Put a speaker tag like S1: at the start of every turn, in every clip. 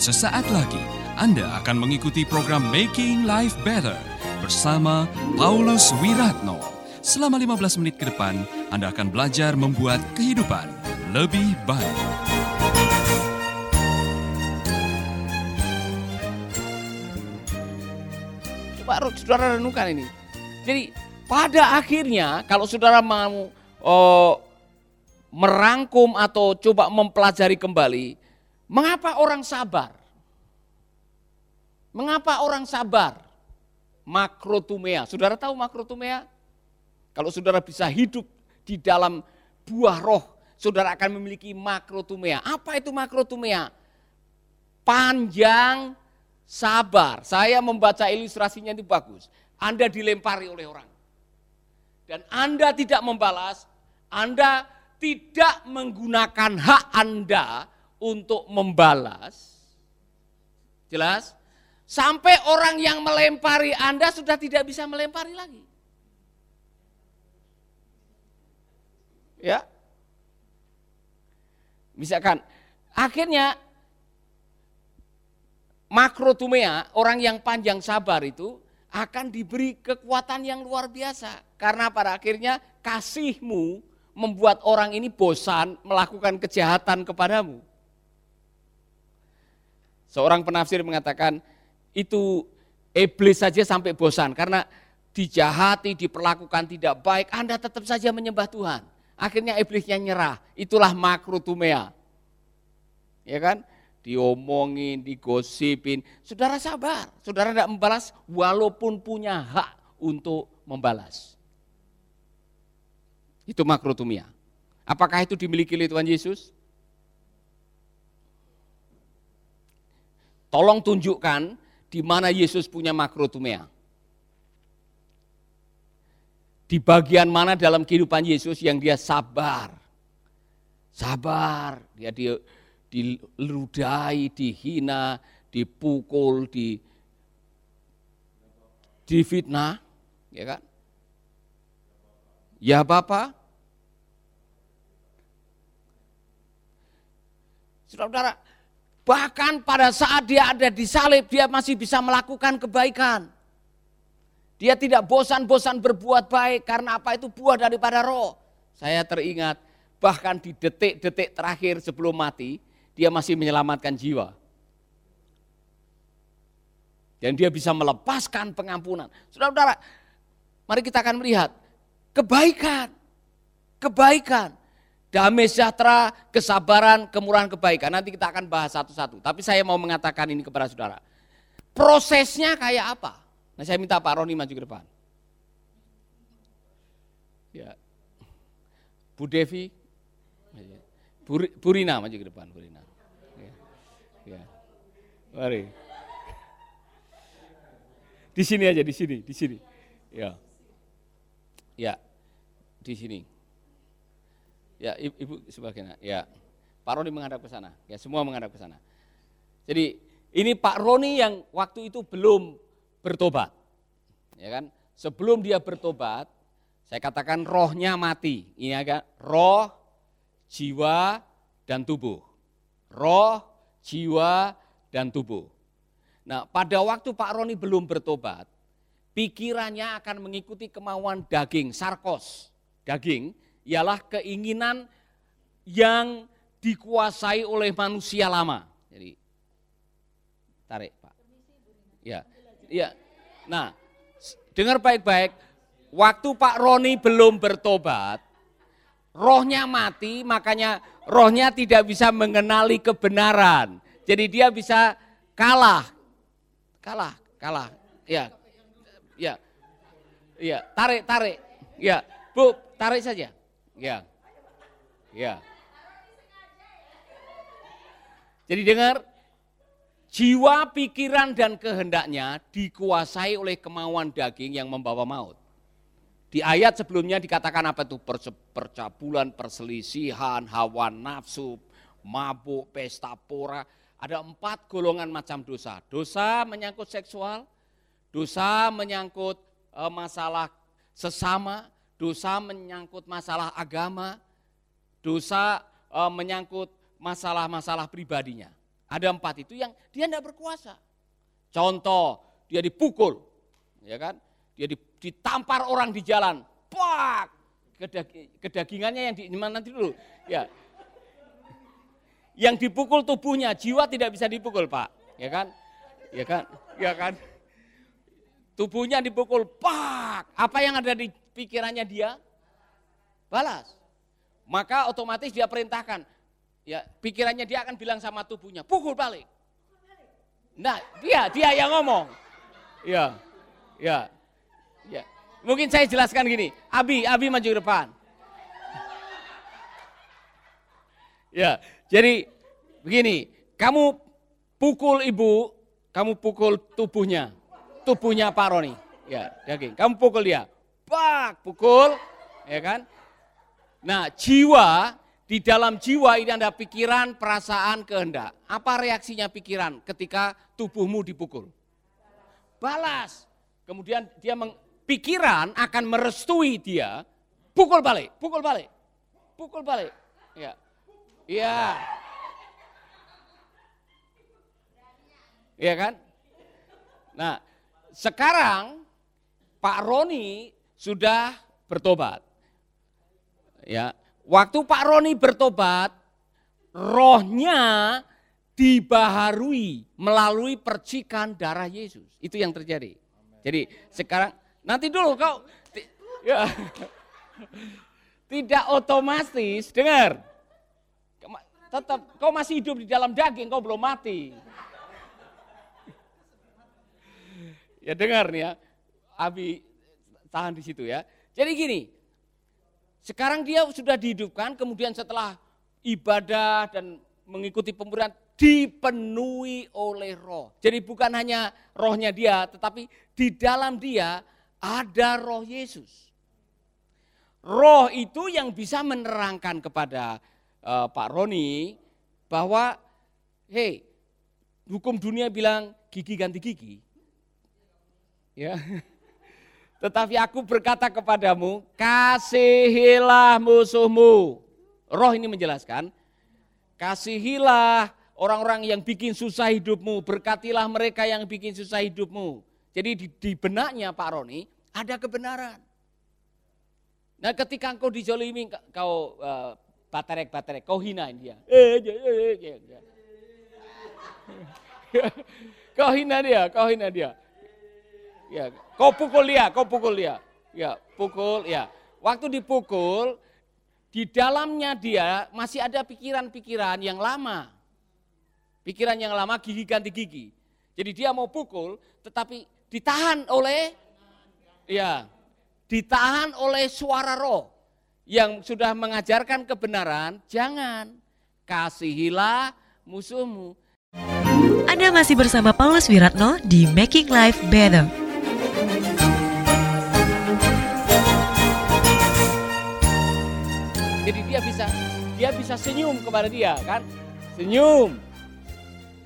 S1: Sesaat lagi Anda akan mengikuti program Making Life Better bersama Paulus Wiratno. Selama 15 menit ke depan, Anda akan belajar membuat kehidupan lebih baik.
S2: Coba saudara renungkan ini. Jadi pada akhirnya kalau saudara mau oh, merangkum atau coba mempelajari kembali, mengapa orang sabar? Mengapa orang sabar? Makrotumea. Saudara tahu makrotumea? Kalau saudara bisa hidup di dalam buah roh, saudara akan memiliki makrotumea. Apa itu makrotumea? Panjang sabar. Saya membaca ilustrasinya ini bagus. Anda dilempari oleh orang. Dan Anda tidak membalas, Anda tidak menggunakan hak Anda untuk membalas. Jelas? Sampai orang yang melempari Anda sudah tidak bisa melempari lagi. Ya. Misalkan akhirnya makrotumea, orang yang panjang sabar itu akan diberi kekuatan yang luar biasa. Karena pada akhirnya kasihmu membuat orang ini bosan melakukan kejahatan kepadamu. Seorang penafsir mengatakan, itu iblis saja sampai bosan karena dijahati, diperlakukan tidak baik, Anda tetap saja menyembah Tuhan. Akhirnya iblisnya nyerah. Itulah makrotumea. Ya kan? Diomongin, digosipin. Saudara sabar. Saudara tidak membalas walaupun punya hak untuk membalas. Itu makrotumia. Apakah itu dimiliki oleh Tuhan Yesus? Tolong tunjukkan di mana Yesus punya makrotumea. Di bagian mana dalam kehidupan Yesus yang dia sabar. Sabar, dia di, diludai, dihina, dipukul, di difitnah, ya kan? Ya Bapak. Saudara-saudara, Bahkan pada saat dia ada di salib, dia masih bisa melakukan kebaikan. Dia tidak bosan-bosan berbuat baik karena apa itu buah daripada roh. Saya teringat bahkan di detik-detik terakhir sebelum mati, dia masih menyelamatkan jiwa. Dan dia bisa melepaskan pengampunan. Saudara-saudara, mari kita akan melihat kebaikan. Kebaikan damai sejahtera, kesabaran, kemurahan, kebaikan. Nanti kita akan bahas satu-satu. Tapi saya mau mengatakan ini kepada saudara. Prosesnya kayak apa? Nah saya minta Pak Roni maju ke depan. Ya. Bu Devi, Bu, Rina maju ke depan, Bu Rina. Ya. ya. Mari. Di sini aja, di sini, di sini. Ya. Ya. Di sini. Ya, Ibu sebagian. Ya. Pak Roni menghadap ke sana. Ya, semua menghadap ke sana. Jadi ini Pak Roni yang waktu itu belum bertobat. Ya kan? Sebelum dia bertobat, saya katakan rohnya mati. Ini agak roh, jiwa, dan tubuh. Roh, jiwa, dan tubuh. Nah, pada waktu Pak Roni belum bertobat, pikirannya akan mengikuti kemauan daging, sarkos, daging ialah keinginan yang dikuasai oleh manusia lama. Jadi tarik, Pak. Ya. Ya. Nah, dengar baik-baik, waktu Pak Roni belum bertobat, rohnya mati, makanya rohnya tidak bisa mengenali kebenaran. Jadi dia bisa kalah. Kalah, kalah. Ya. Ya. Ya, tarik, tarik. Ya, Bu, tarik saja. Ya. Ya. Jadi dengar, jiwa, pikiran, dan kehendaknya dikuasai oleh kemauan daging yang membawa maut. Di ayat sebelumnya dikatakan apa itu? Percabulan, perselisihan, hawa nafsu, mabuk, pesta pora. Ada empat golongan macam dosa. Dosa menyangkut seksual, dosa menyangkut eh, masalah sesama, dosa menyangkut masalah agama, dosa e, menyangkut masalah-masalah pribadinya. Ada empat itu yang dia tidak berkuasa. Contoh, dia dipukul, ya kan? Dia ditampar orang di jalan, pak, kedagingannya yang di nanti dulu, ya. Yang dipukul tubuhnya, jiwa tidak bisa dipukul, Pak, ya kan? Ya kan? Ya kan? Tubuhnya dipukul, pak. Apa yang ada di pikirannya dia? Balas. Maka otomatis dia perintahkan, ya pikirannya dia akan bilang sama tubuhnya, pukul balik. Nah, dia dia yang ngomong. Ya. Ya. Ya. Mungkin saya jelaskan gini. Abi, Abi maju ke depan. Ya, jadi begini, kamu pukul ibu, kamu pukul tubuhnya. Tubuhnya Pak Roni. Ya, daging. Kamu pukul dia. Pak, pukul, ya kan? Nah, jiwa di dalam jiwa ini ada pikiran, perasaan, kehendak. Apa reaksinya pikiran ketika tubuhmu dipukul? Balas. Kemudian dia meng, pikiran akan merestui dia, pukul balik, pukul balik, pukul balik. Ya, iya. Iya kan? Nah, sekarang Pak Roni sudah bertobat. Ya, Waktu Pak Roni bertobat, rohnya dibaharui melalui percikan darah Yesus. Itu yang terjadi. Jadi sekarang nanti dulu kau ya, tidak otomatis dengar. Tetap kau masih hidup di dalam daging, kau belum mati. Ya dengar nih ya. Abi tahan di situ ya. Jadi gini, sekarang dia sudah dihidupkan, kemudian setelah ibadah dan mengikuti pemberian dipenuhi oleh roh. Jadi bukan hanya rohnya dia, tetapi di dalam dia ada roh Yesus. Roh itu yang bisa menerangkan kepada uh, Pak Roni bahwa, hei, hukum dunia bilang gigi ganti gigi. Ya, Tetapi aku berkata kepadamu, kasihilah musuhmu. Roh ini menjelaskan, kasihilah orang-orang yang bikin susah hidupmu, berkatilah mereka yang bikin susah hidupmu. Jadi di, di benaknya Pak Roni ada kebenaran. Nah ketika engkau dijolimi, kau uh, baterek-baterek, kau hinain dia. Eh, eh, eh, eh, kau hina dia, kau hina dia. Ya, kau pukul dia, kau pukul dia. Ya, pukul, ya. Waktu dipukul, di dalamnya dia masih ada pikiran-pikiran yang lama. Pikiran yang lama gigi ganti gigi. Jadi dia mau pukul, tetapi ditahan oleh, ya, ditahan oleh suara roh yang sudah mengajarkan kebenaran. Jangan kasihilah musuhmu.
S3: Anda masih bersama Paulus Wiratno di Making Life Better.
S2: Jadi dia bisa dia bisa senyum kepada dia kan? Senyum.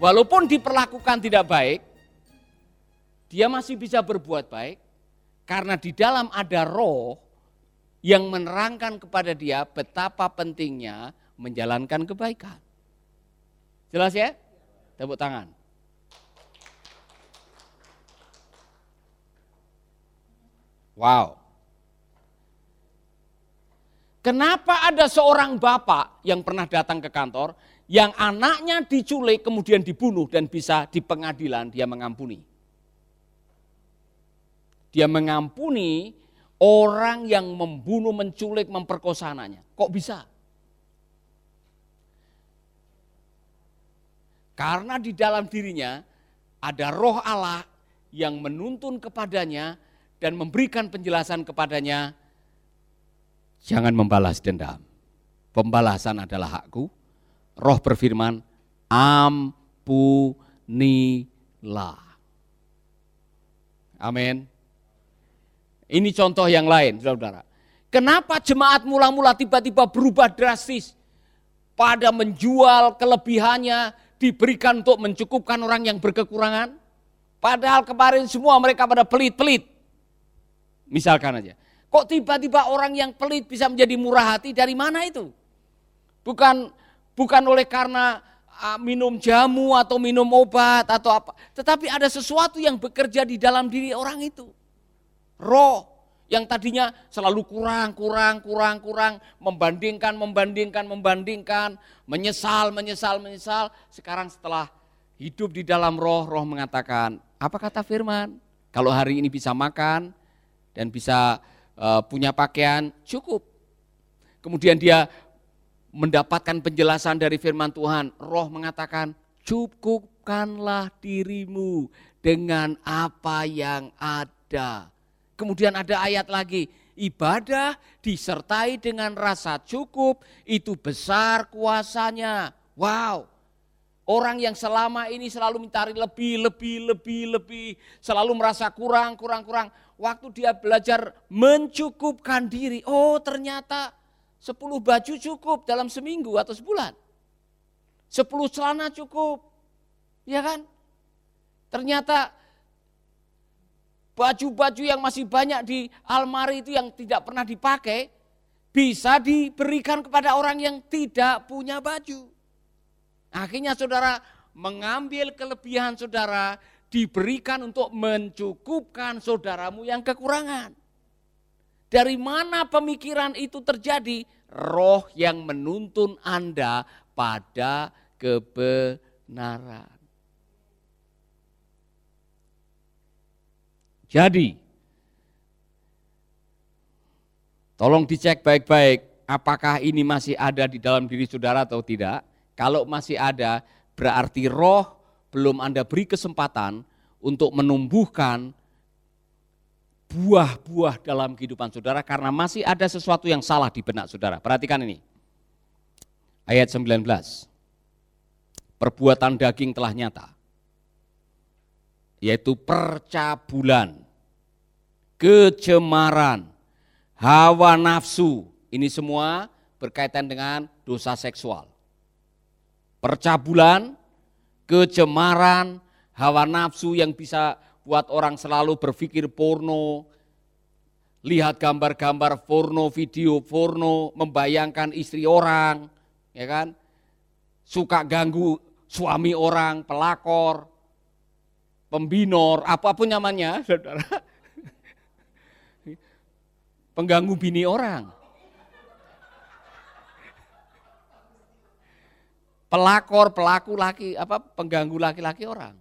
S2: Walaupun diperlakukan tidak baik, dia masih bisa berbuat baik karena di dalam ada roh yang menerangkan kepada dia betapa pentingnya menjalankan kebaikan. Jelas ya? Tepuk tangan. Wow. Kenapa ada seorang bapak yang pernah datang ke kantor, yang anaknya diculik kemudian dibunuh dan bisa di pengadilan dia mengampuni. Dia mengampuni orang yang membunuh, menculik, memperkosa anaknya. Kok bisa? Karena di dalam dirinya ada roh Allah yang menuntun kepadanya dan memberikan penjelasan kepadanya Jangan membalas dendam. Pembalasan adalah hakku. Roh berfirman, ampunilah. Amin. Ini contoh yang lain, saudara. Kenapa jemaat mula-mula tiba-tiba berubah drastis pada menjual kelebihannya diberikan untuk mencukupkan orang yang berkekurangan? Padahal kemarin semua mereka pada pelit-pelit. Misalkan aja. Kok tiba-tiba orang yang pelit bisa menjadi murah hati dari mana itu? Bukan bukan oleh karena minum jamu atau minum obat atau apa. Tetapi ada sesuatu yang bekerja di dalam diri orang itu. Roh yang tadinya selalu kurang, kurang, kurang, kurang, membandingkan, membandingkan, membandingkan, menyesal, menyesal, menyesal. Sekarang setelah hidup di dalam roh, roh mengatakan, apa kata firman? Kalau hari ini bisa makan dan bisa punya pakaian, cukup. Kemudian dia mendapatkan penjelasan dari firman Tuhan, roh mengatakan, cukupkanlah dirimu dengan apa yang ada. Kemudian ada ayat lagi, ibadah disertai dengan rasa cukup, itu besar kuasanya. Wow, Orang yang selama ini selalu mencari lebih, lebih, lebih, lebih, selalu merasa kurang, kurang, kurang. Waktu dia belajar mencukupkan diri, oh ternyata 10 baju cukup dalam seminggu atau sebulan. 10 celana cukup. Ya kan? Ternyata baju-baju yang masih banyak di almari itu yang tidak pernah dipakai bisa diberikan kepada orang yang tidak punya baju. Akhirnya saudara mengambil kelebihan saudara diberikan untuk mencukupkan saudaramu yang kekurangan. Dari mana pemikiran itu terjadi? Roh yang menuntun Anda pada kebenaran. Jadi, tolong dicek baik-baik apakah ini masih ada di dalam diri saudara atau tidak. Kalau masih ada, berarti roh belum Anda beri kesempatan untuk menumbuhkan buah-buah dalam kehidupan saudara karena masih ada sesuatu yang salah di benak saudara. Perhatikan ini. Ayat 19. Perbuatan daging telah nyata. Yaitu percabulan, kecemaran, hawa nafsu. Ini semua berkaitan dengan dosa seksual percabulan, kecemaran, hawa nafsu yang bisa buat orang selalu berpikir porno, lihat gambar-gambar porno, video porno, membayangkan istri orang, ya kan? Suka ganggu suami orang, pelakor, pembinor, apa pun namanya, saudara. Pengganggu bini orang. Pelakor, pelaku laki apa pengganggu laki-laki orang.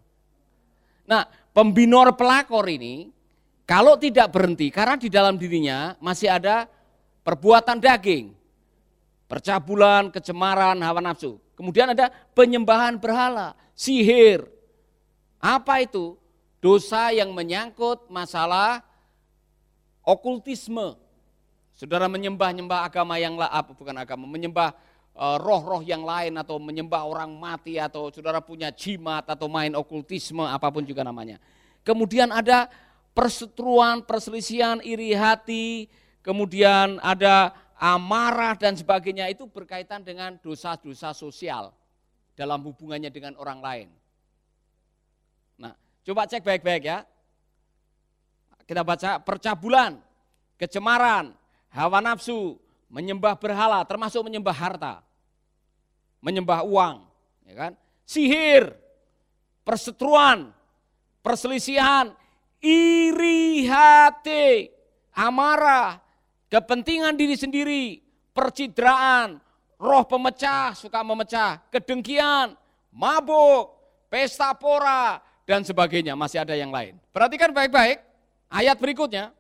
S2: Nah, pembinor pelakor ini kalau tidak berhenti karena di dalam dirinya masih ada perbuatan daging, percabulan, kecemaran, hawa nafsu. Kemudian ada penyembahan berhala, sihir. Apa itu? Dosa yang menyangkut masalah okultisme. Saudara menyembah-nyembah agama yang apa bukan agama, menyembah roh-roh yang lain atau menyembah orang mati atau saudara punya jimat atau main okultisme apa pun juga namanya. Kemudian ada perseteruan, perselisihan, iri hati, kemudian ada amarah dan sebagainya itu berkaitan dengan dosa-dosa sosial dalam hubungannya dengan orang lain. Nah, coba cek baik-baik ya. Kita baca percabulan, kecemaran, hawa nafsu, menyembah berhala, termasuk menyembah harta, menyembah uang, ya kan? Sihir, perseteruan, perselisihan, iri hati, amarah, kepentingan diri sendiri, percidraan, roh pemecah, suka memecah, kedengkian, mabuk, pesta pora, dan sebagainya. Masih ada yang lain. Perhatikan baik-baik ayat berikutnya.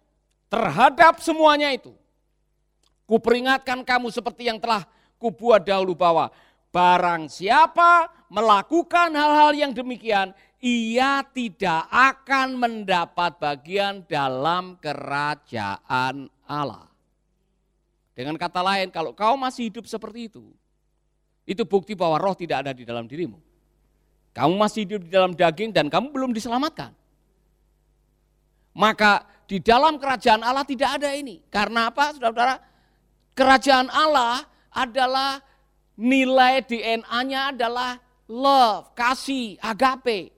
S2: Terhadap semuanya itu, Kuperingatkan kamu seperti yang telah kubuat dahulu bahwa barang siapa melakukan hal-hal yang demikian, ia tidak akan mendapat bagian dalam kerajaan Allah. Dengan kata lain, kalau kau masih hidup seperti itu, itu bukti bahwa roh tidak ada di dalam dirimu. Kamu masih hidup di dalam daging dan kamu belum diselamatkan. Maka di dalam kerajaan Allah tidak ada ini. Karena apa, saudara-saudara? Kerajaan Allah adalah nilai DNA-nya adalah love, kasih, agape.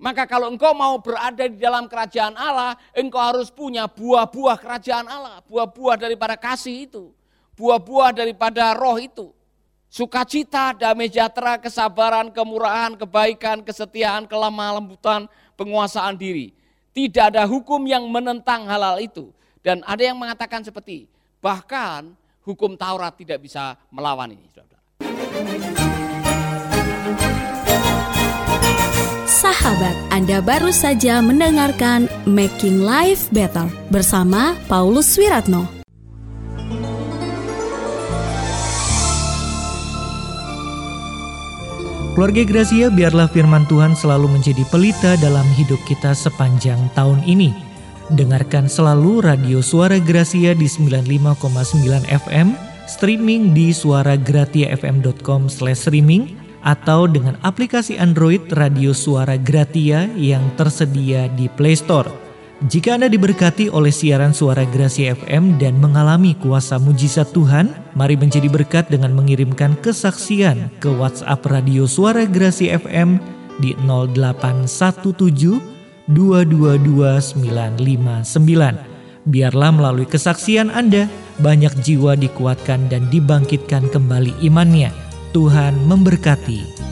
S2: Maka kalau engkau mau berada di dalam kerajaan Allah, engkau harus punya buah-buah kerajaan Allah, buah-buah daripada kasih itu, buah-buah daripada roh itu. Sukacita, damai sejahtera, kesabaran, kemurahan, kebaikan, kesetiaan, kelemah lembutan, penguasaan diri. Tidak ada hukum yang menentang hal-hal itu. Dan ada yang mengatakan seperti, bahkan hukum Taurat tidak bisa melawan ini.
S4: Sahabat, Anda baru saja mendengarkan Making Life Better bersama Paulus Wiratno.
S5: Keluarga Gracia, biarlah firman Tuhan selalu menjadi pelita dalam hidup kita sepanjang tahun ini. Dengarkan selalu radio Suara Gracia di 95,9 FM, streaming di suaragratiafm.com streaming atau dengan aplikasi Android Radio Suara Gratia yang tersedia di Play Store. Jika Anda diberkati oleh siaran suara Gracia FM dan mengalami kuasa mujizat Tuhan, mari menjadi berkat dengan mengirimkan kesaksian ke WhatsApp Radio Suara Gracia FM di 0817 222959. Biarlah melalui kesaksian Anda, banyak jiwa dikuatkan dan dibangkitkan kembali imannya. Tuhan memberkati.